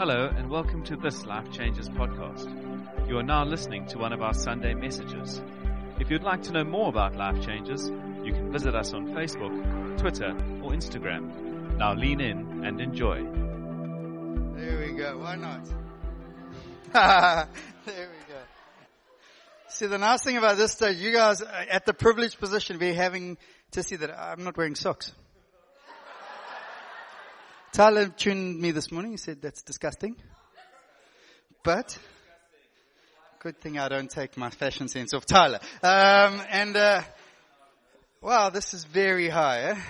Hello, and welcome to this Life Changes podcast. You are now listening to one of our Sunday messages. If you'd like to know more about Life Changes, you can visit us on Facebook, Twitter, or Instagram. Now lean in and enjoy. There we go. Why not? there we go. See, the nice thing about this stage, you guys at the privileged position of having to see that I'm not wearing socks. Tyler tuned me this morning. He said that's disgusting. But good thing I don't take my fashion sense off Tyler. Um, and uh, wow, this is very high. Eh?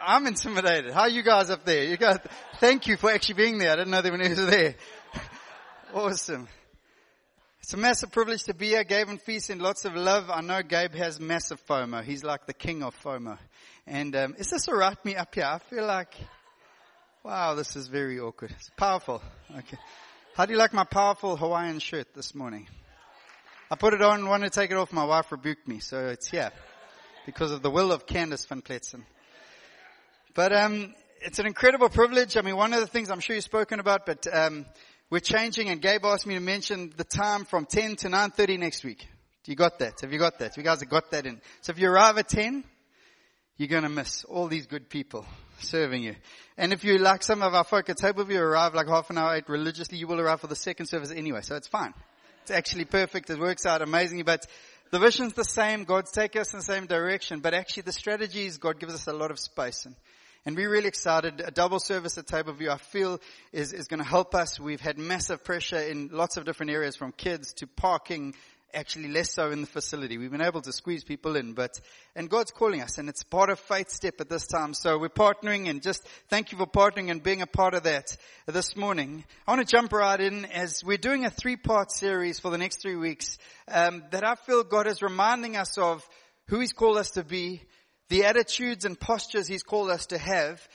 I'm intimidated. How are you guys up there? You guys, thank you for actually being there. I didn't know there were there. awesome. It's a massive privilege to be here. Gabe and Feast in lots of love. I know Gabe has massive FOMO. He's like the king of FOMO. And um, is this alright me up here? I feel like Wow, this is very awkward. It's powerful. Okay. How do you like my powerful Hawaiian shirt this morning? I put it on, wanted to take it off. My wife rebuked me, so it's here. Because of the will of Candace van Kletzen. But, um, it's an incredible privilege. I mean, one of the things I'm sure you've spoken about, but, um, we're changing and Gabe asked me to mention the time from 10 to 9.30 next week. Do you got that? Have you got that? You guys have got that in. So if you arrive at 10, you're going to miss all these good people serving you. And if you, like some of our folk at Tableview, arrive like half an hour late religiously, you will arrive for the second service anyway, so it's fine. It's actually perfect. It works out amazingly, but the vision's the same. God's taking us in the same direction, but actually the strategies, God gives us a lot of space. And, and we're really excited. A double service at Tableview, I feel, is, is going to help us. We've had massive pressure in lots of different areas, from kids to parking, actually less so in the facility. We've been able to squeeze people in, but, and God's calling us and it's part of faith step at this time. So we're partnering and just thank you for partnering and being a part of that this morning. I want to jump right in as we're doing a three part series for the next three weeks, um, that I feel God is reminding us of who He's called us to be, the attitudes and postures He's called us to have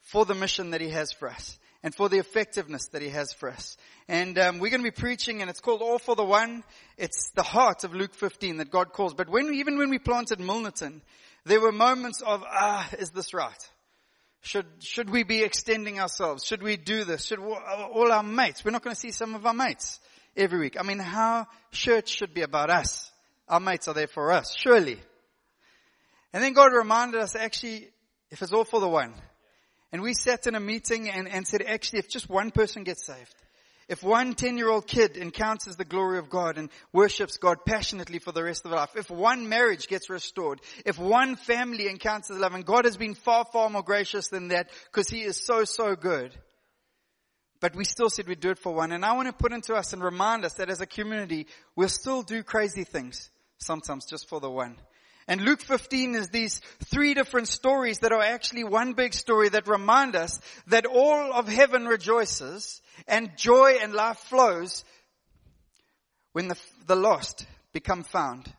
for the mission that He has for us and for the effectiveness that he has for us. And um, we're going to be preaching, and it's called All for the One. It's the heart of Luke 15 that God calls. But when even when we planted Milnerton, there were moments of ah, is this right? Should should we be extending ourselves? Should we do this? Should all our mates? We're not going to see some of our mates every week. I mean, how church should be about us. Our mates are there for us, surely. And then God reminded us, actually, if it's all for the one, and we sat in a meeting and, and said, actually, if just one person gets saved, if one 10 year old kid encounters the glory of God and worships God passionately for the rest of life, if one marriage gets restored, if one family encounters love, and God has been far, far more gracious than that because He is so, so good. But we still said we'd do it for one. And I want to put into us and remind us that as a community, we'll still do crazy things sometimes just for the one. And Luke 15 is these three different stories that are actually one big story that remind us that all of heaven rejoices and joy and life flows when the, the lost become found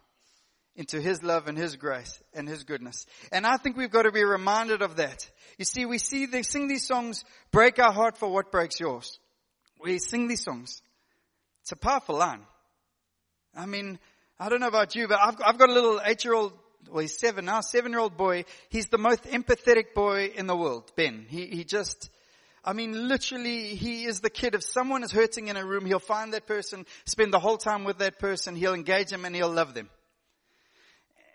into His love and His grace and His goodness. And I think we've got to be reminded of that. You see, we see they sing these songs, break our heart for what breaks yours. We sing these songs. It's a powerful line. I mean, I don't know about you, but I've, I've got a little eight-year-old, well, he's seven now, seven-year-old boy. He's the most empathetic boy in the world, Ben. He, he just, I mean, literally, he is the kid. If someone is hurting in a room, he'll find that person, spend the whole time with that person, he'll engage them and he'll love them.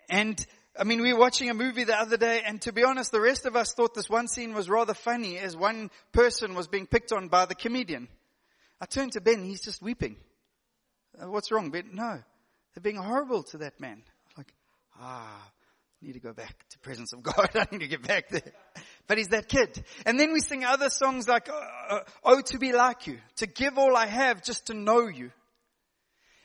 And, I mean, we were watching a movie the other day, and to be honest, the rest of us thought this one scene was rather funny as one person was being picked on by the comedian. I turned to Ben, he's just weeping. Uh, what's wrong, Ben? No. They're being horrible to that man. Ah, need to go back to presence of God. I need to get back there. But he's that kid. And then we sing other songs like, uh, uh, Oh, to be like you, to give all I have just to know you.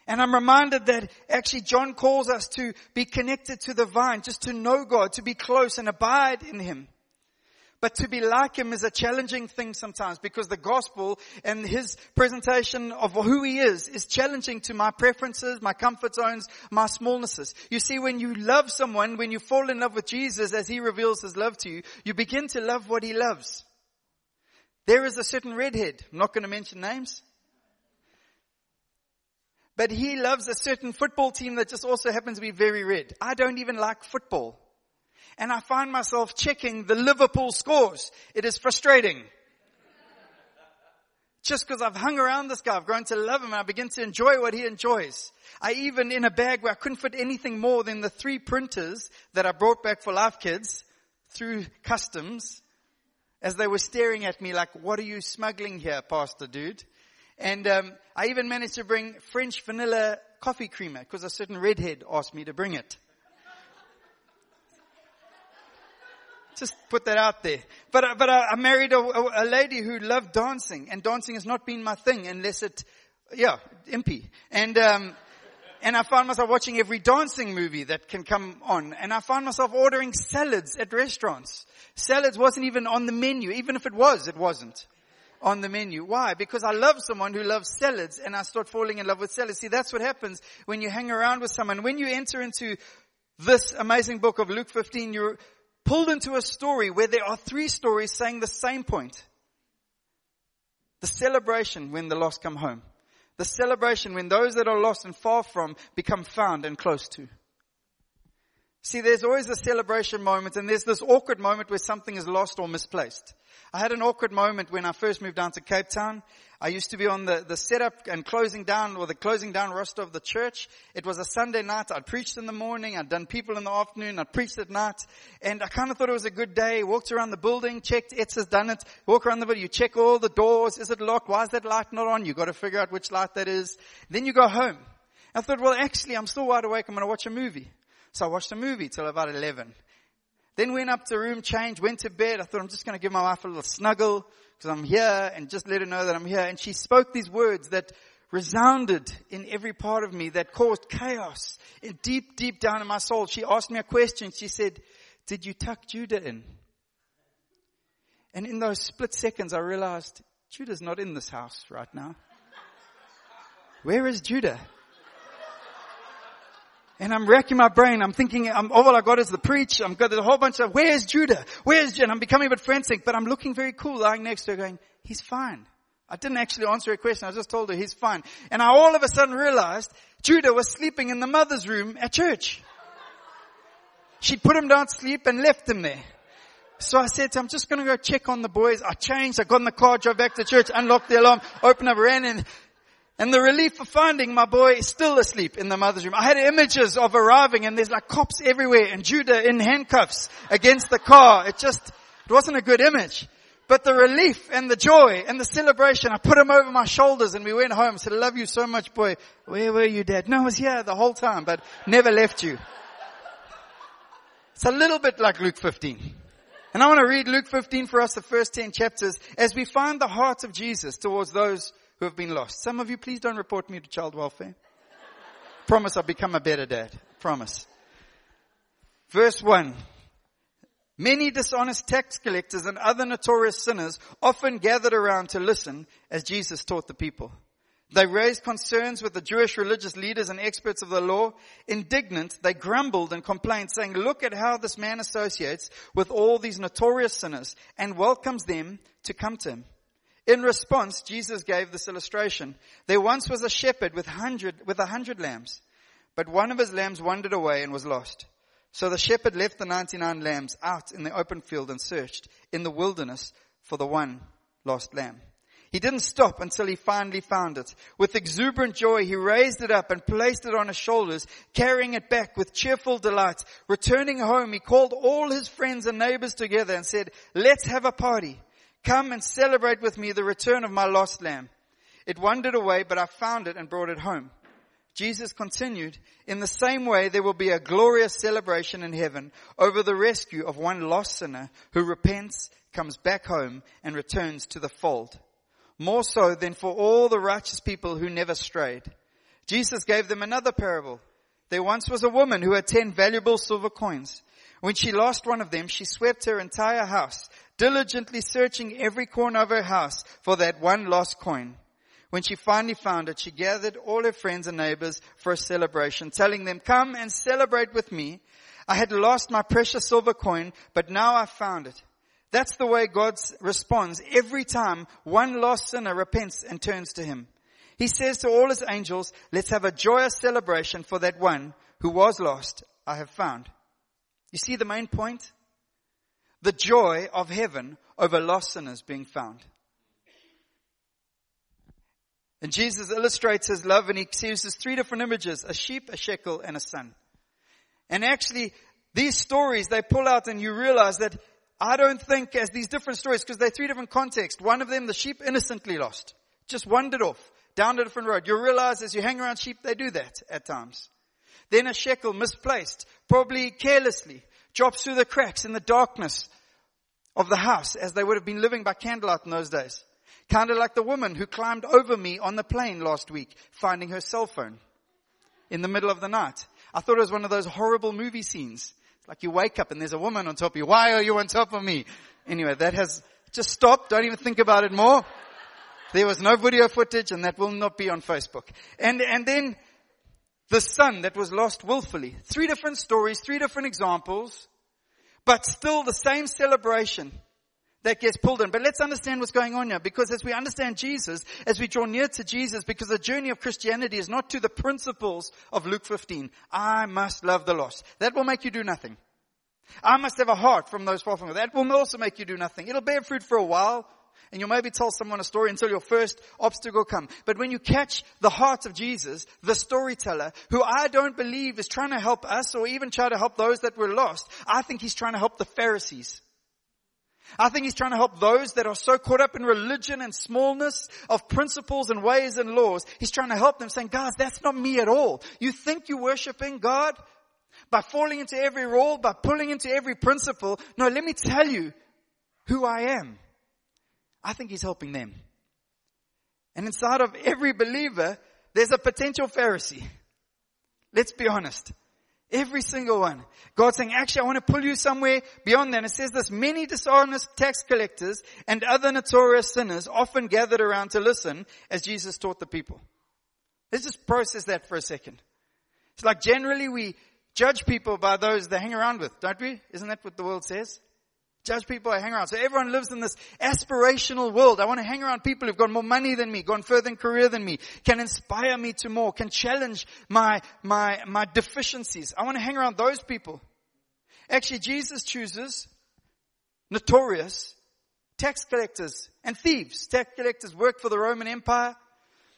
And I'm reminded that actually John calls us to be connected to the vine, just to know God, to be close and abide in Him. But to be like him is a challenging thing sometimes because the gospel and his presentation of who he is is challenging to my preferences, my comfort zones, my smallnesses. You see, when you love someone, when you fall in love with Jesus as he reveals his love to you, you begin to love what he loves. There is a certain redhead. I'm not going to mention names. But he loves a certain football team that just also happens to be very red. I don't even like football and I find myself checking the Liverpool scores. It is frustrating. Just because I've hung around this guy, I've grown to love him and I begin to enjoy what he enjoys. I even in a bag where I couldn't fit anything more than the three printers that I brought back for Life Kids through customs as they were staring at me like, what are you smuggling here, pastor dude? And um, I even managed to bring French vanilla coffee creamer because a certain redhead asked me to bring it. Just put that out there. But, uh, but I, I married a, a, lady who loved dancing, and dancing has not been my thing unless it, yeah, impy. And, um, and I found myself watching every dancing movie that can come on, and I found myself ordering salads at restaurants. Salads wasn't even on the menu. Even if it was, it wasn't on the menu. Why? Because I love someone who loves salads and I start falling in love with salads. See, that's what happens when you hang around with someone. When you enter into this amazing book of Luke 15, you're pulled into a story where there are three stories saying the same point. The celebration when the lost come home. The celebration when those that are lost and far from become found and close to. See, there's always a celebration moment and there's this awkward moment where something is lost or misplaced. I had an awkward moment when I first moved down to Cape Town. I used to be on the, the setup and closing down or the closing down roster of the church. It was a Sunday night. I'd preached in the morning. I'd done people in the afternoon. I'd preached at night. And I kind of thought it was a good day. Walked around the building, checked, It's has done it. Walk around the building, you check all the doors. Is it locked? Why is that light not on? You've got to figure out which light that is. Then you go home. I thought, well actually I'm still wide awake. I'm going to watch a movie. So I watched a movie till about 11. Then went up to room changed, went to bed. I thought I'm just going to give my wife a little snuggle because I'm here and just let her know that I'm here. And she spoke these words that resounded in every part of me that caused chaos in deep, deep down in my soul. She asked me a question. She said, did you tuck Judah in? And in those split seconds, I realized Judah's not in this house right now. Where is Judah? And I'm racking my brain. I'm thinking, I'm, oh, all I got is the preach. I'm got a whole bunch of, where's Judah? Where's? And I'm becoming a bit frantic, but I'm looking very cool lying next to her going, he's fine. I didn't actually answer her question. I just told her he's fine. And I all of a sudden realized Judah was sleeping in the mother's room at church. She'd put him down to sleep and left him there. So I said, I'm just going to go check on the boys. I changed. I got in the car, drove back to church, unlocked the alarm, opened up, ran in. And the relief of finding my boy still asleep in the mother's room. I had images of arriving and there's like cops everywhere and Judah in handcuffs against the car. It just, it wasn't a good image. But the relief and the joy and the celebration, I put him over my shoulders and we went home. I said, I love you so much, boy. Where were you, dad? No, I was here the whole time, but never left you. It's a little bit like Luke 15. And I want to read Luke 15 for us, the first 10 chapters, as we find the heart of Jesus towards those who have been lost. Some of you, please don't report me to child welfare. Promise I'll become a better dad. Promise. Verse 1. Many dishonest tax collectors and other notorious sinners often gathered around to listen as Jesus taught the people. They raised concerns with the Jewish religious leaders and experts of the law. Indignant, they grumbled and complained saying, look at how this man associates with all these notorious sinners and welcomes them to come to him. In response, Jesus gave this illustration. There once was a shepherd with hundred, with a hundred lambs, but one of his lambs wandered away and was lost. So the shepherd left the 99 lambs out in the open field and searched in the wilderness for the one lost lamb. He didn't stop until he finally found it. With exuberant joy, he raised it up and placed it on his shoulders, carrying it back with cheerful delight. Returning home, he called all his friends and neighbors together and said, let's have a party. Come and celebrate with me the return of my lost lamb. It wandered away, but I found it and brought it home. Jesus continued, in the same way there will be a glorious celebration in heaven over the rescue of one lost sinner who repents, comes back home, and returns to the fold. More so than for all the righteous people who never strayed. Jesus gave them another parable. There once was a woman who had ten valuable silver coins. When she lost one of them, she swept her entire house diligently searching every corner of her house for that one lost coin. When she finally found it, she gathered all her friends and neighbors for a celebration, telling them, come and celebrate with me. I had lost my precious silver coin, but now I found it. That's the way God responds every time one lost sinner repents and turns to Him. He says to all His angels, let's have a joyous celebration for that one who was lost, I have found. You see the main point? The joy of heaven over lost sinners being found. And Jesus illustrates his love and he uses three different images, a sheep, a shekel, and a son. And actually, these stories they pull out and you realize that I don't think as these different stories, because they're three different contexts. One of them, the sheep innocently lost. Just wandered off down a different road. You realize as you hang around sheep, they do that at times. Then a shekel misplaced, probably carelessly, drops through the cracks in the darkness of the house as they would have been living by candlelight in those days. Kind of like the woman who climbed over me on the plane last week, finding her cell phone in the middle of the night. I thought it was one of those horrible movie scenes. It's like you wake up and there's a woman on top of you. Why are you on top of me? Anyway, that has just stopped. Don't even think about it more. There was no video footage and that will not be on Facebook. And, and then the son that was lost willfully. Three different stories, three different examples, but still the same celebration that gets pulled in. But let's understand what's going on here because as we understand Jesus, as we draw near to Jesus, because the journey of Christianity is not to the principles of Luke 15. I must love the lost. That will make you do nothing. I must have a heart from those far from God. That will also make you do nothing. It'll bear fruit for a while. And you'll maybe tell someone a story until your first obstacle comes. But when you catch the heart of Jesus, the storyteller, who I don't believe is trying to help us or even try to help those that were lost, I think he's trying to help the Pharisees. I think he's trying to help those that are so caught up in religion and smallness of principles and ways and laws. He's trying to help them saying, guys, that's not me at all. You think you're worshiping God by falling into every role, by pulling into every principle. No, let me tell you who I am. I think he's helping them. And inside of every believer, there's a potential Pharisee. Let's be honest. Every single one. God's saying, actually, I want to pull you somewhere beyond that. And it says this, many dishonest tax collectors and other notorious sinners often gathered around to listen as Jesus taught the people. Let's just process that for a second. It's like generally we judge people by those they hang around with, don't we? Isn't that what the world says? Judge people I hang around. So everyone lives in this aspirational world. I want to hang around people who've got more money than me, gone further in career than me, can inspire me to more, can challenge my, my, my deficiencies. I want to hang around those people. Actually, Jesus chooses notorious tax collectors and thieves. Tax collectors worked for the Roman Empire.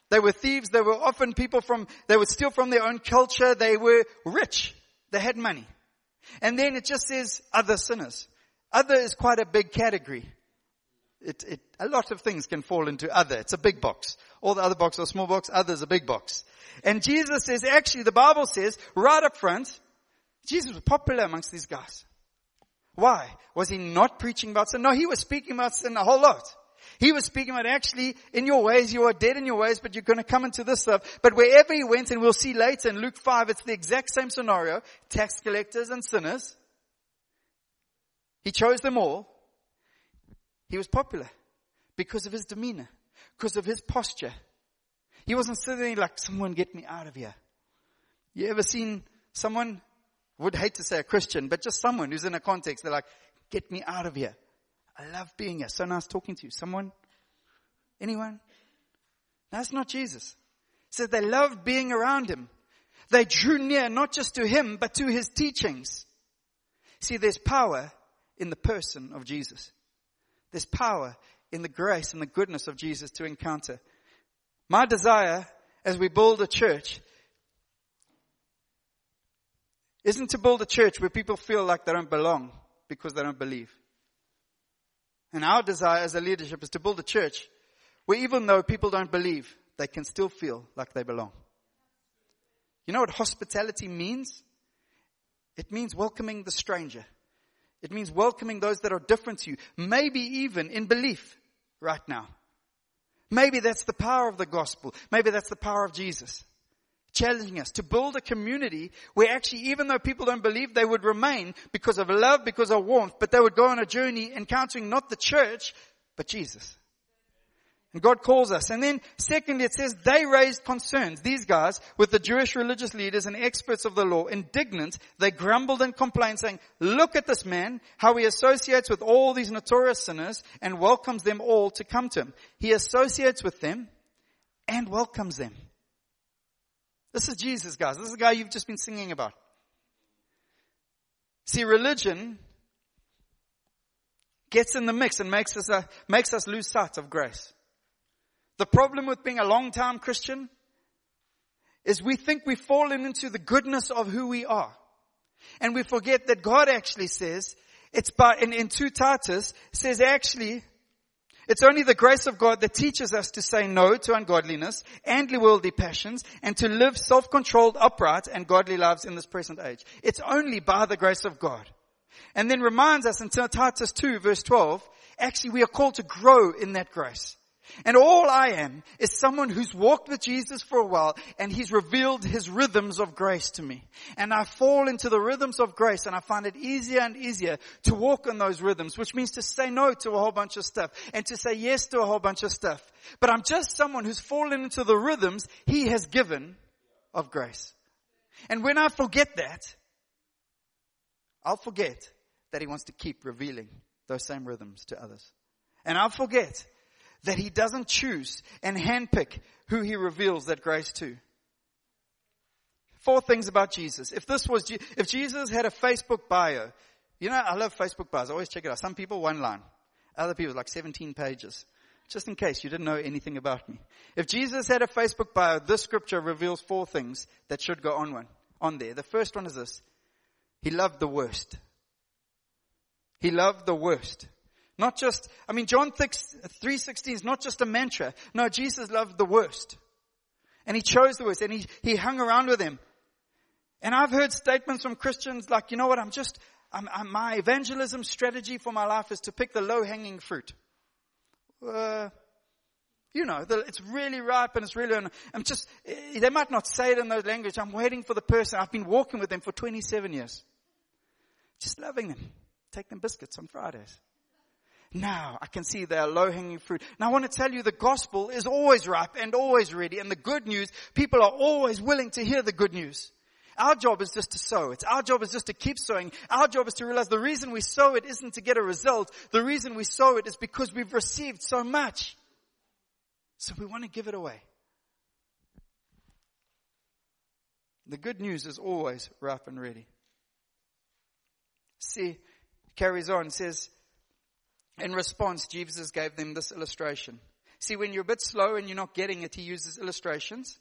They were thieves. They were often people from, they would steal from their own culture. They were rich. They had money. And then it just says other sinners. Other is quite a big category. It, it, a lot of things can fall into other. It's a big box. All the other boxes are small box. Other is a big box. And Jesus says, actually, the Bible says right up front, Jesus was popular amongst these guys. Why? Was he not preaching about sin? No, he was speaking about sin a whole lot. He was speaking about actually, in your ways, you are dead in your ways, but you're going to come into this stuff. But wherever he went, and we'll see later in Luke 5, it's the exact same scenario, tax collectors and sinners. He chose them all. He was popular because of his demeanor, because of his posture. He wasn't sitting like, someone get me out of here. You ever seen someone, would hate to say a Christian, but just someone who's in a context, they're like, get me out of here. I love being here. So nice talking to you. Someone? Anyone? That's not Jesus. He said they loved being around him. They drew near not just to him, but to his teachings. See, there's power in the person of Jesus. There's power in the grace and the goodness of Jesus to encounter. My desire as we build a church isn't to build a church where people feel like they don't belong because they don't believe. And our desire as a leadership is to build a church where even though people don't believe, they can still feel like they belong. You know what hospitality means? It means welcoming the stranger. It means welcoming those that are different to you, maybe even in belief right now. Maybe that's the power of the gospel. Maybe that's the power of Jesus. Challenging us to build a community where actually, even though people don't believe, they would remain because of love, because of warmth, but they would go on a journey encountering not the church, but Jesus. God calls us. And then secondly, it says they raised concerns, these guys, with the Jewish religious leaders and experts of the law. Indignant, they grumbled and complained saying, look at this man, how he associates with all these notorious sinners and welcomes them all to come to him. He associates with them and welcomes them. This is Jesus, guys. This is the guy you've just been singing about. See, religion gets in the mix and makes us, uh, makes us lose sight of grace. The problem with being a long time Christian is we think we've fallen into the goodness of who we are. And we forget that God actually says, it's by, in, in 2 Titus, says actually, it's only the grace of God that teaches us to say no to ungodliness and worldly passions and to live self-controlled, upright and godly lives in this present age. It's only by the grace of God. And then reminds us in Titus 2 verse 12, actually we are called to grow in that grace. And all I am is someone who's walked with Jesus for a while and he's revealed his rhythms of grace to me. And I fall into the rhythms of grace and I find it easier and easier to walk in those rhythms, which means to say no to a whole bunch of stuff and to say yes to a whole bunch of stuff. But I'm just someone who's fallen into the rhythms he has given of grace. And when I forget that, I'll forget that he wants to keep revealing those same rhythms to others. And I'll forget that he doesn't choose and handpick who he reveals that grace to. Four things about Jesus. If this was, if Jesus had a Facebook bio, you know, I love Facebook bios. I always check it out. Some people one line. Other people like 17 pages. Just in case you didn't know anything about me. If Jesus had a Facebook bio, this scripture reveals four things that should go on one, on there. The first one is this. He loved the worst. He loved the worst. Not just, I mean, John 3.16 is not just a mantra. No, Jesus loved the worst. And he chose the worst and he, he hung around with him. And I've heard statements from Christians like, you know what, I'm just, I'm, I'm, my evangelism strategy for my life is to pick the low hanging fruit. Uh, you know, the, it's really ripe and it's really, I'm just, eh, they might not say it in those language. I'm waiting for the person. I've been walking with them for 27 years. Just loving them. Take them biscuits on Fridays. Now I can see they are low hanging fruit. Now I want to tell you the gospel is always ripe and always ready. And the good news, people are always willing to hear the good news. Our job is just to sow. It's our job is just to keep sowing. Our job is to realize the reason we sow it isn't to get a result. The reason we sow it is because we've received so much. So we want to give it away. The good news is always ripe and ready. See, carries on, says, in response, Jesus gave them this illustration. See, when you're a bit slow and you're not getting it, he uses illustrations.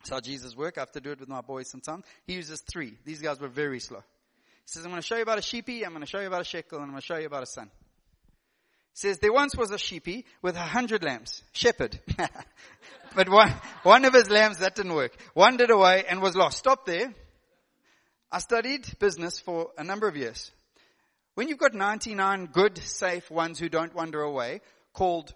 That's how Jesus works. I have to do it with my boys sometimes. He uses three. These guys were very slow. He says, I'm going to show you about a sheepy, I'm going to show you about a shekel, and I'm going to show you about a son. He says, there once was a sheepy with a hundred lambs. Shepherd. but one, one of his lambs, that didn't work. Wandered away and was lost. Stop there. I studied business for a number of years. When you've got 99 good, safe ones who don't wander away, called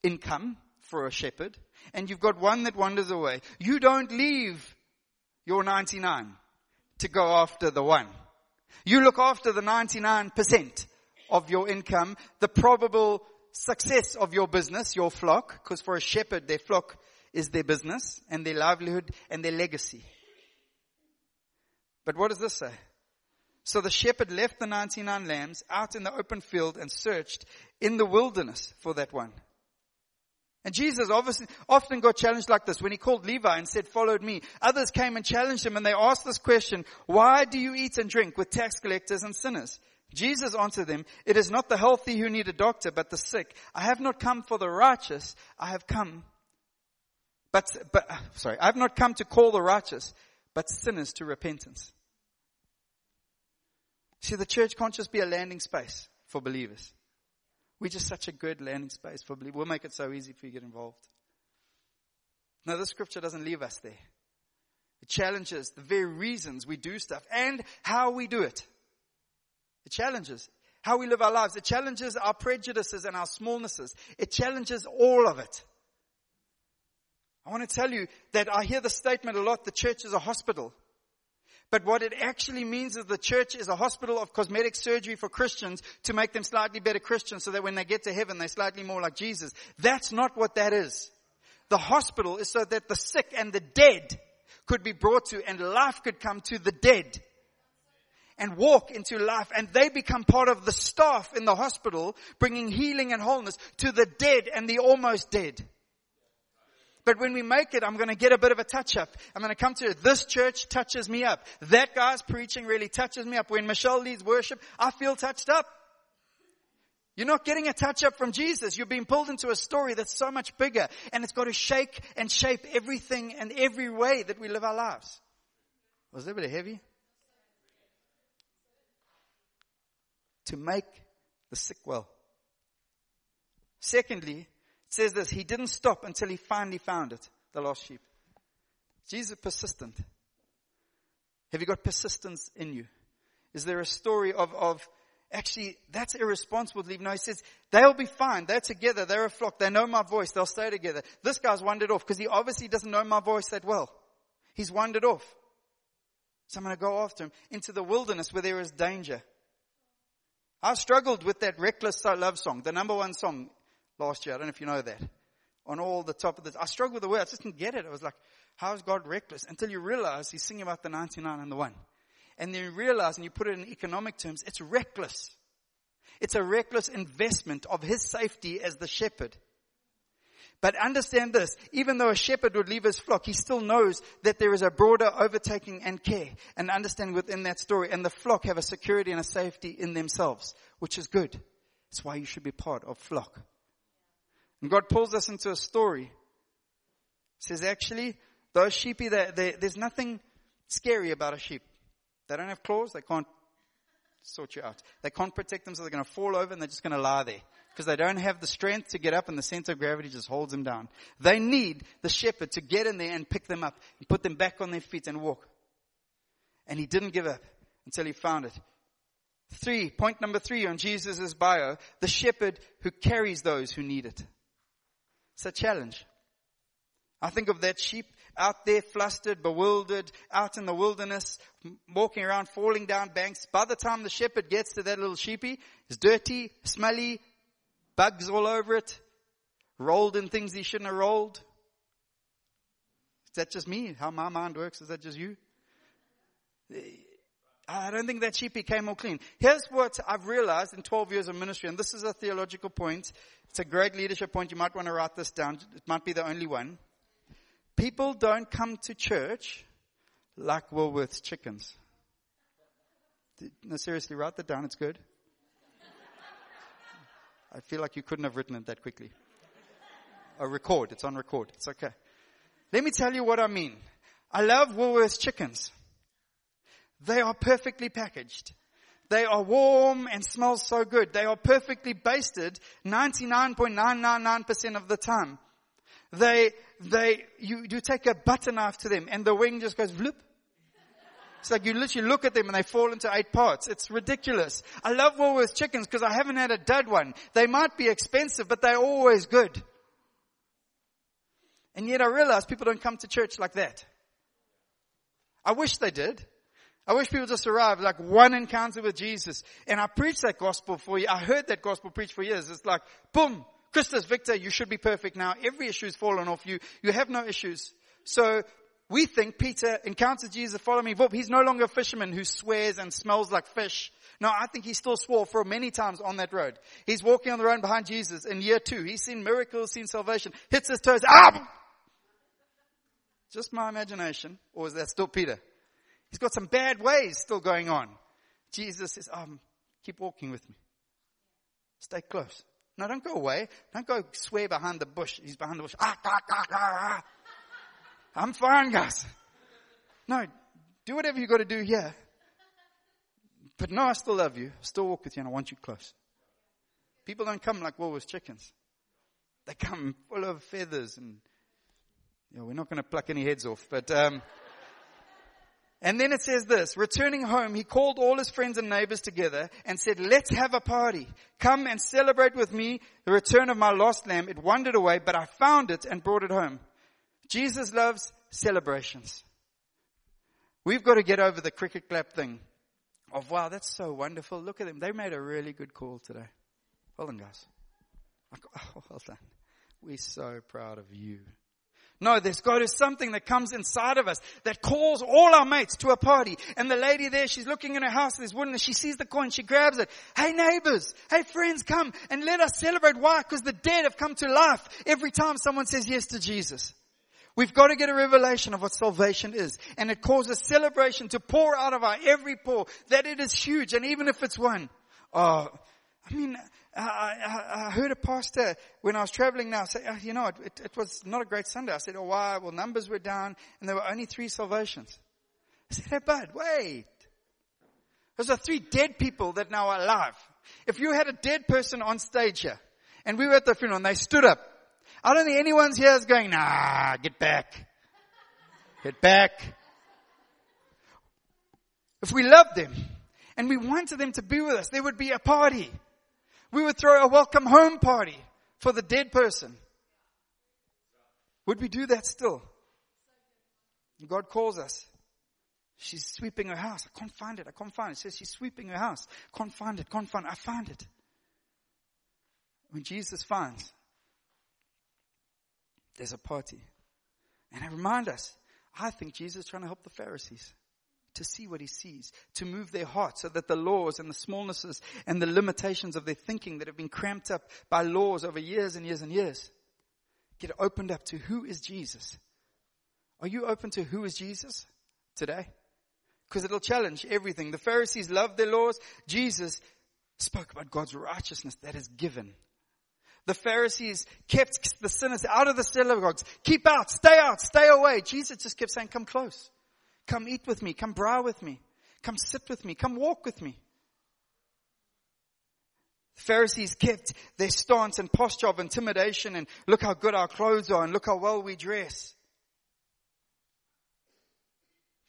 income for a shepherd, and you've got one that wanders away, you don't leave your 99 to go after the one. You look after the 99% of your income, the probable success of your business, your flock, because for a shepherd, their flock is their business and their livelihood and their legacy. But what does this say? So the shepherd left the 99 lambs out in the open field and searched in the wilderness for that one. And Jesus obviously often got challenged like this when he called Levi and said, followed me. Others came and challenged him and they asked this question, why do you eat and drink with tax collectors and sinners? Jesus answered them, it is not the healthy who need a doctor, but the sick. I have not come for the righteous. I have come, but, but, sorry, I have not come to call the righteous, but sinners to repentance. See, the church can't just be a landing space for believers. We're just such a good landing space for believers. We'll make it so easy for you to get involved. No, the scripture doesn't leave us there. It challenges the very reasons we do stuff and how we do it. It challenges how we live our lives. It challenges our prejudices and our smallnesses. It challenges all of it. I want to tell you that I hear the statement a lot, the church is a hospital. But what it actually means is the church is a hospital of cosmetic surgery for Christians to make them slightly better Christians so that when they get to heaven, they're slightly more like Jesus. That's not what that is. The hospital is so that the sick and the dead could be brought to and life could come to the dead and walk into life and they become part of the staff in the hospital bringing healing and wholeness to the dead and the almost dead. But when we make it, I'm going to get a bit of a touch up. I'm going to come to this church touches me up. That guy's preaching really touches me up. When Michelle leads worship, I feel touched up. You're not getting a touch up from Jesus. You're being pulled into a story that's so much bigger and it's got to shake and shape everything and every way that we live our lives. Was that a bit heavy? To make the sick well. Secondly, says this, he didn't stop until he finally found it, the lost sheep. Jesus is persistent. Have you got persistence in you? Is there a story of, of actually, that's irresponsible to leave. No, he says, they'll be fine. They're together. They're a flock. They know my voice. They'll stay together. This guy's wandered off because he obviously doesn't know my voice that well. He's wandered off. So I'm going to go after him into the wilderness where there is danger. I struggled with that reckless love song, the number one song last year. I don't know if you know that. On all the top of the, I struggled with the word. I just didn't get it. I was like, how is God reckless? Until you realize he's singing about the 99 and the one. And then you realize, and you put it in economic terms, it's reckless. It's a reckless investment of his safety as the shepherd. But understand this, even though a shepherd would leave his flock, he still knows that there is a broader overtaking and care and understanding within that story. And the flock have a security and a safety in themselves, which is good. It's why you should be part of flock. And God pulls us into a story. He says actually, those sheepy, they, they, there's nothing scary about a sheep. They don't have claws. They can't sort you out. They can't protect them, so they're going to fall over and they're just going to lie there. Because they don't have the strength to get up and the center of gravity just holds them down. They need the shepherd to get in there and pick them up and put them back on their feet and walk. And he didn't give up until he found it. Three, point number three on Jesus' bio, the shepherd who carries those who need it. It's a challenge. I think of that sheep out there flustered, bewildered, out in the wilderness, walking around, falling down banks. By the time the shepherd gets to that little sheepy, it's dirty, smelly, bugs all over it, rolled in things he shouldn't have rolled. Is that just me? How my mind works? Is that just you? I don't think that sheep became all clean. Here's what I've realized in 12 years of ministry, and this is a theological point. It's a great leadership point. You might want to write this down. It might be the only one. People don't come to church like Woolworths chickens. No, seriously, write that down. It's good. I feel like you couldn't have written it that quickly. A record. It's on record. It's okay. Let me tell you what I mean. I love Woolworths chickens. They are perfectly packaged. They are warm and smell so good. They are perfectly basted 99.999% of the time. They, they, you, you take a butter knife to them and the wing just goes vloop. It's like you literally look at them and they fall into eight parts. It's ridiculous. I love Woolworths chickens because I haven't had a dud one. They might be expensive, but they're always good. And yet I realize people don't come to church like that. I wish they did. I wish people just arrive like one encounter with Jesus. And I preached that gospel for you. I heard that gospel preached for years. It's like, boom, Christus Victor, you should be perfect now. Every issue's fallen off you. You have no issues. So we think Peter encounters Jesus, follow me. He's no longer a fisherman who swears and smells like fish. No, I think he still swore for many times on that road. He's walking on the road behind Jesus in year two. He's seen miracles, seen salvation, hits his toes. Ah! Just my imagination. Or is that still Peter? He's got some bad ways still going on. Jesus says, um, keep walking with me. Stay close. No, don't go away. Don't go swear behind the bush. He's behind the bush. Ah, ah, ah, ah, ah. I'm fine, guys. No, do whatever you got to do here. But no, I still love you. I still walk with you and I want you close. People don't come like Woolworths chickens. They come full of feathers and, you know, we're not going to pluck any heads off, but, um, and then it says this, returning home, he called all his friends and neighbors together and said, let's have a party. Come and celebrate with me the return of my lost lamb. It wandered away, but I found it and brought it home. Jesus loves celebrations. We've got to get over the cricket clap thing of, wow, that's so wonderful. Look at them. They made a really good call today. Well done, guys. Oh, well done. We're so proud of you. No, there's got to something that comes inside of us that calls all our mates to a party. And the lady there, she's looking in her house, there's wooden, and she sees the coin, she grabs it. Hey neighbors, hey friends, come and let us celebrate. Why? Because the dead have come to life every time someone says yes to Jesus. We've got to get a revelation of what salvation is. And it causes celebration to pour out of our every pore that it is huge. And even if it's one, oh, I mean, I, I, heard a pastor when I was traveling now say, oh, you know, it, it, it, was not a great Sunday. I said, oh, why? Well, numbers were down and there were only three salvations. I said, hey, bud, wait. Those are three dead people that now are alive. If you had a dead person on stage here and we were at the funeral and they stood up, I don't think anyone's here is going, nah, get back. Get back. If we loved them and we wanted them to be with us, there would be a party. We would throw a welcome home party for the dead person. Would we do that still? God calls us. She's sweeping her house. I can't find it. I can't find it. It says she's sweeping her house. Can't find it. Can't find it. I found it. When Jesus finds, there's a party. And I remind us, I think Jesus is trying to help the Pharisees to see what he sees, to move their hearts so that the laws and the smallnesses and the limitations of their thinking that have been cramped up by laws over years and years and years get opened up to who is Jesus. Are you open to who is Jesus today? Because it'll challenge everything. The Pharisees loved their laws. Jesus spoke about God's righteousness that is given. The Pharisees kept the sinners out of the synagogues. Keep out, stay out, stay away. Jesus just kept saying, come close. Come eat with me. Come brow with me. Come sit with me. Come walk with me. The Pharisees kept their stance and posture of intimidation and look how good our clothes are and look how well we dress.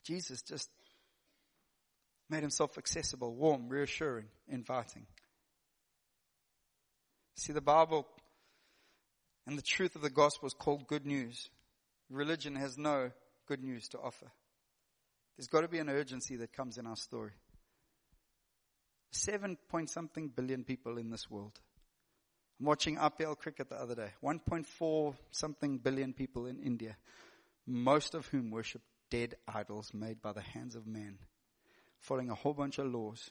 Jesus just made himself accessible, warm, reassuring, inviting. See, the Bible and the truth of the gospel is called good news. Religion has no good news to offer. There's got to be an urgency that comes in our story. Seven point something billion people in this world. I'm watching IPL cricket the other day. 1.4 something billion people in India, most of whom worship dead idols made by the hands of man, following a whole bunch of laws.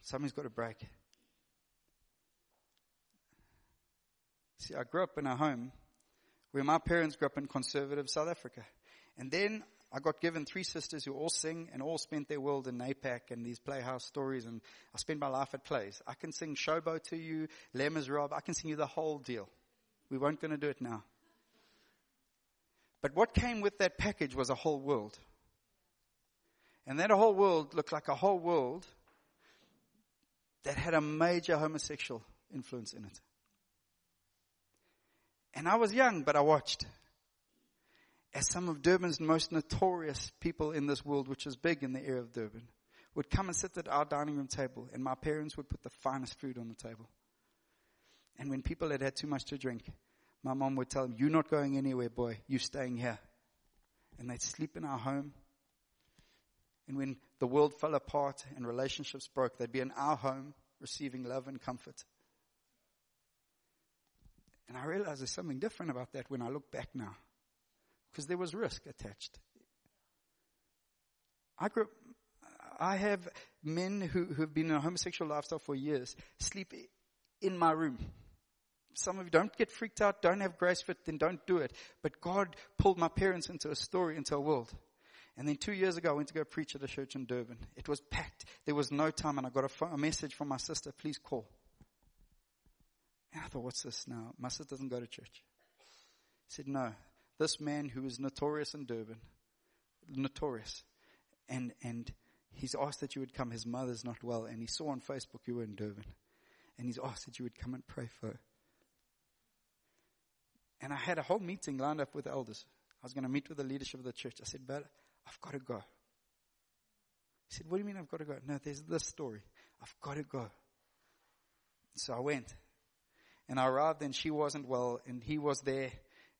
Something's got to break. See, I grew up in a home where my parents grew up in conservative South Africa. And then I got given three sisters who all sing and all spent their world in NAPAC and these playhouse stories and I spent my life at plays. I can sing Showboat to you, Les Rob. I can sing you the whole deal. We weren't going to do it now. But what came with that package was a whole world. And that whole world looked like a whole world that had a major homosexual influence in it. And I was young, but I watched. As some of Durban's most notorious people in this world, which was big in the area of Durban, would come and sit at our dining room table, and my parents would put the finest food on the table. And when people had had too much to drink, my mom would tell them, You're not going anywhere, boy. You're staying here. And they'd sleep in our home. And when the world fell apart and relationships broke, they'd be in our home receiving love and comfort. And I realize there's something different about that when I look back now. Because there was risk attached. I grew up, I have men who, who have been in a homosexual lifestyle for years sleep in my room. Some of you don't get freaked out, don't have grace fit, then don't do it. But God pulled my parents into a story, into a world. And then two years ago, I went to go preach at a church in Durban. It was packed. There was no time, and I got a, phone, a message from my sister, please call. And I thought, what's this now? Sister doesn't go to church. He said, no. This man who is notorious in Durban, notorious, and, and he's asked that you would come. His mother's not well, and he saw on Facebook you were in Durban. And he's asked that you would come and pray for her. And I had a whole meeting lined up with elders. I was going to meet with the leadership of the church. I said, but I've got to go. He said, what do you mean I've got to go? No, there's this story. I've got to go. So I went. And I arrived and she wasn't well and he was there,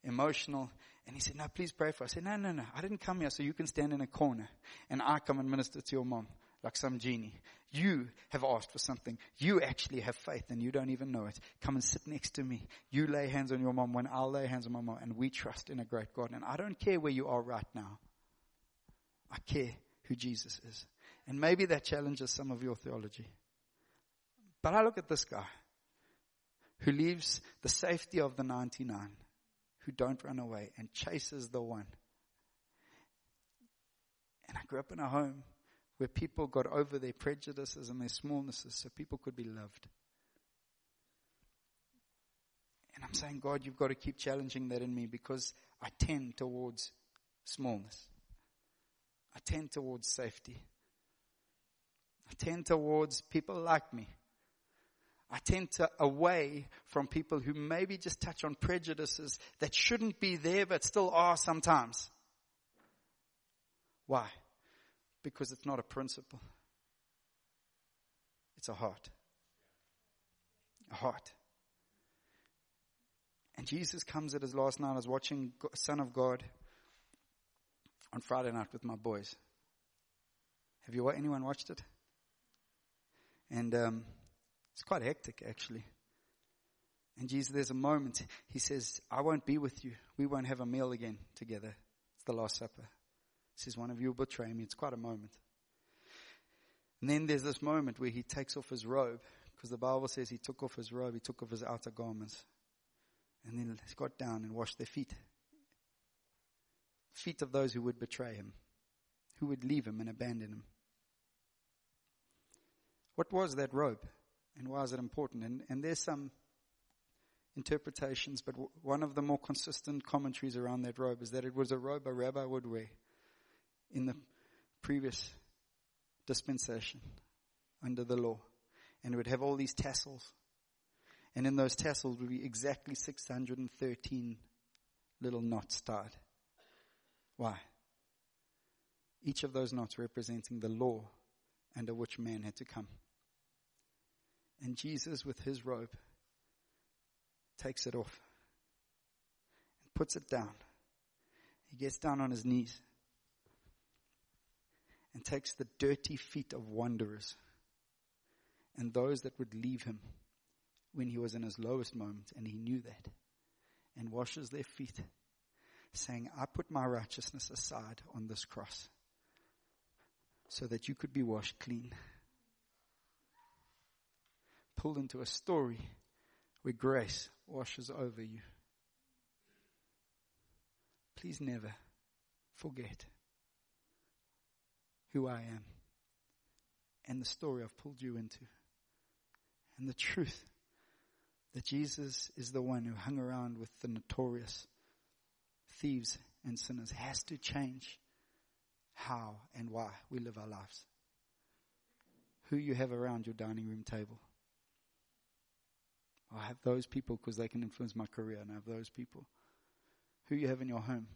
emotional. And he said, no, please pray for her. I said, no, no, no. I didn't come here so you can stand in a corner and I come and minister to your mom like some genie. You have asked for something. You actually have faith and you don't even know it. Come and sit next to me. You lay hands on your mom when I'll lay hands on my mom and we trust in a great God. And I don't care where you are right now. I care who Jesus is. And maybe that challenges some of your theology. But I look at this guy who leaves the safety of the 99, who don't run away and chases the one. And I grew up in a home where people got over their prejudices and their smallnesses so people could be loved. And I'm saying, God, you've got to keep challenging that in me because I tend towards smallness. I tend towards safety. I tend towards people like me. I tend to away from people who maybe just touch on prejudices that shouldn't be there but still are sometimes. Why? Because it's not a principle. It's a heart. A heart. And Jesus comes at his last night. I was watching Son of God on Friday night with my boys. Have you anyone watched it? And um, it's quite hectic, actually. And Jesus, there's a moment, he says, I won't be with you. We won't have a meal again together. It's the Last Supper. He says, One of you will betray me. It's quite a moment. And then there's this moment where he takes off his robe, because the Bible says he took off his robe, he took off his outer garments, and then he got down and washed their feet. Feet of those who would betray him, who would leave him and abandon him. What was that robe? And why is it important? And, and there's some interpretations, but w- one of the more consistent commentaries around that robe is that it was a robe a rabbi would wear in the previous dispensation under the law. And it would have all these tassels. And in those tassels would be exactly 613 little knots tied. Why? Each of those knots representing the law under which man had to come. And Jesus, with his robe, takes it off and puts it down. He gets down on his knees and takes the dirty feet of wanderers and those that would leave him when he was in his lowest moment, and he knew that, and washes their feet, saying, I put my righteousness aside on this cross so that you could be washed clean pulled into a story where grace washes over you. Please never forget who I am and the story I've pulled you into. And the truth that Jesus is the one who hung around with the notorious thieves and sinners has to change how and why we live our lives. Who you have around your dining room table. I have those people because they can influence my career, and I have those people. Who you have in your home?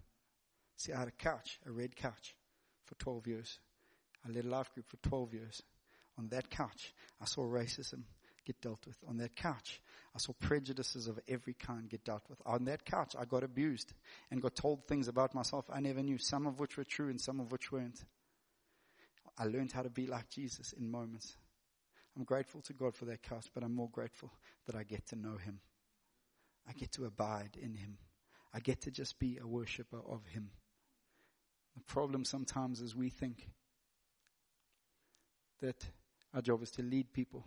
See, I had a couch, a red couch, for 12 years. I led a life group for 12 years. On that couch, I saw racism get dealt with. On that couch, I saw prejudices of every kind get dealt with. On that couch, I got abused and got told things about myself I never knew, some of which were true and some of which weren't. I learned how to be like Jesus in moments. I'm grateful to God for that couch, but I'm more grateful that I get to know Him. I get to abide in Him. I get to just be a worshiper of Him. The problem sometimes is we think that our job is to lead people.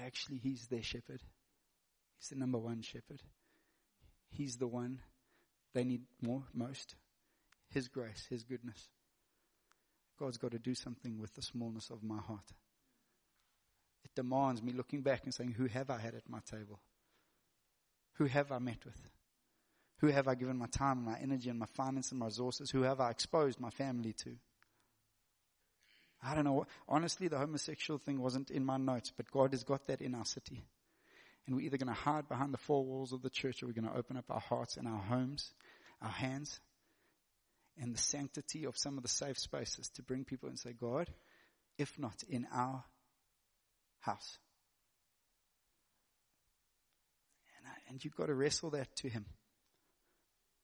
Actually, He's their shepherd. He's the number one shepherd. He's the one they need more, most. His grace, His goodness. God's got to do something with the smallness of my heart. It demands me looking back and saying, Who have I had at my table? Who have I met with? Who have I given my time and my energy and my finance and my resources? Who have I exposed my family to? I don't know. Honestly, the homosexual thing wasn't in my notes, but God has got that in our city. And we're either going to hide behind the four walls of the church or we're going to open up our hearts and our homes, our hands, and the sanctity of some of the safe spaces to bring people and say, God, if not in our house. And, I, and you've got to wrestle that to Him.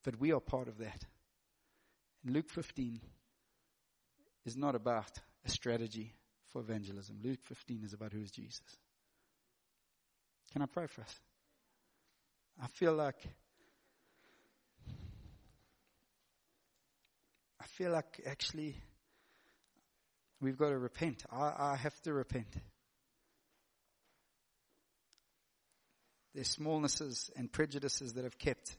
But we are part of that. And Luke 15 is not about a strategy for evangelism. Luke 15 is about who is Jesus. Can I pray for us? I feel like I feel like actually we've got to repent. I, I have to repent. There's smallnesses and prejudices that have kept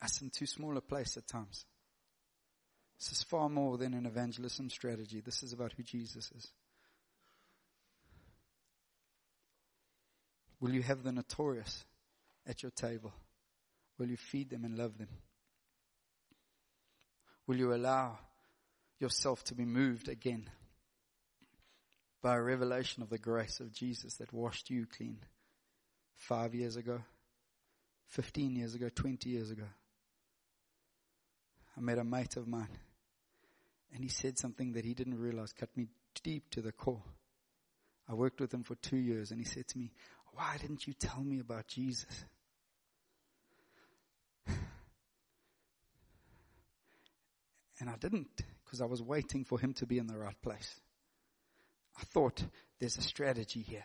us in too small a place at times. This is far more than an evangelism strategy. This is about who Jesus is. Will you have the notorious at your table? Will you feed them and love them? Will you allow yourself to be moved again by a revelation of the grace of Jesus that washed you clean five years ago, 15 years ago, 20 years ago? I met a mate of mine and he said something that he didn't realize cut me deep to the core. I worked with him for two years and he said to me, why didn't you tell me about Jesus? And I didn't because I was waiting for him to be in the right place. I thought there's a strategy here.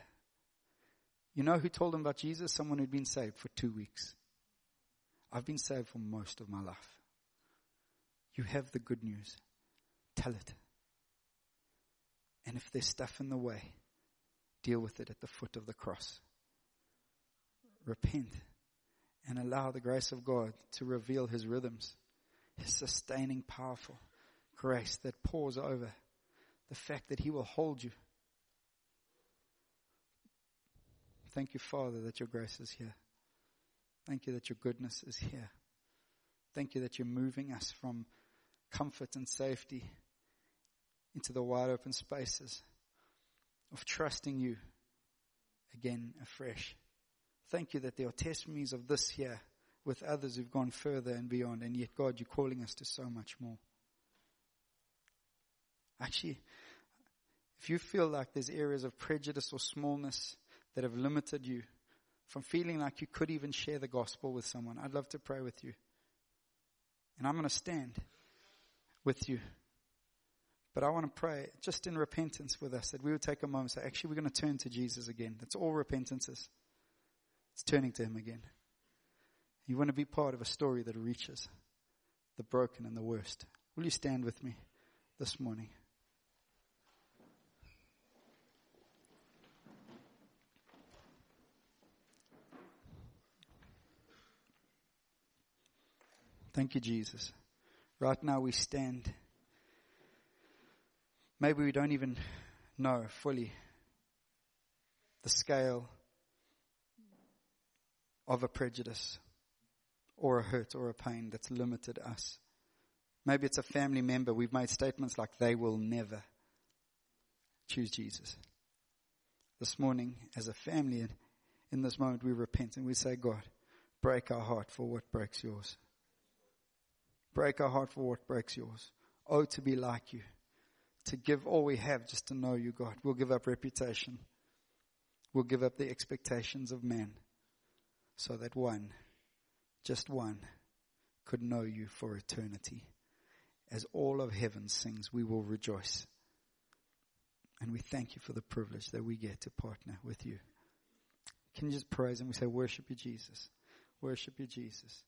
You know who told him about Jesus? Someone who'd been saved for two weeks. I've been saved for most of my life. You have the good news. Tell it. And if there's stuff in the way, deal with it at the foot of the cross. Repent and allow the grace of God to reveal his rhythms, his sustaining, powerful grace that pours over the fact that he will hold you. Thank you, Father, that your grace is here. Thank you that your goodness is here. Thank you that you're moving us from comfort and safety into the wide open spaces of trusting you again afresh. Thank you that there are testimonies of this here with others who've gone further and beyond, and yet, God, you're calling us to so much more. Actually, if you feel like there's areas of prejudice or smallness that have limited you from feeling like you could even share the gospel with someone, I'd love to pray with you. And I'm going to stand with you. But I want to pray just in repentance with us that we would take a moment and say, actually, we're going to turn to Jesus again. That's all repentance is. It's turning to Him again. You want to be part of a story that reaches the broken and the worst. Will you stand with me this morning? Thank you, Jesus. Right now we stand. Maybe we don't even know fully the scale of a prejudice or a hurt or a pain that's limited us. Maybe it's a family member. We've made statements like they will never choose Jesus. This morning, as a family, in this moment, we repent and we say, God, break our heart for what breaks yours. Break our heart for what breaks yours. Oh, to be like you. To give all we have just to know you, God. We'll give up reputation. We'll give up the expectations of man so that one, just one, could know you for eternity. As all of heaven sings, we will rejoice. And we thank you for the privilege that we get to partner with you. Can you just praise and we say, worship you, Jesus. Worship you, Jesus.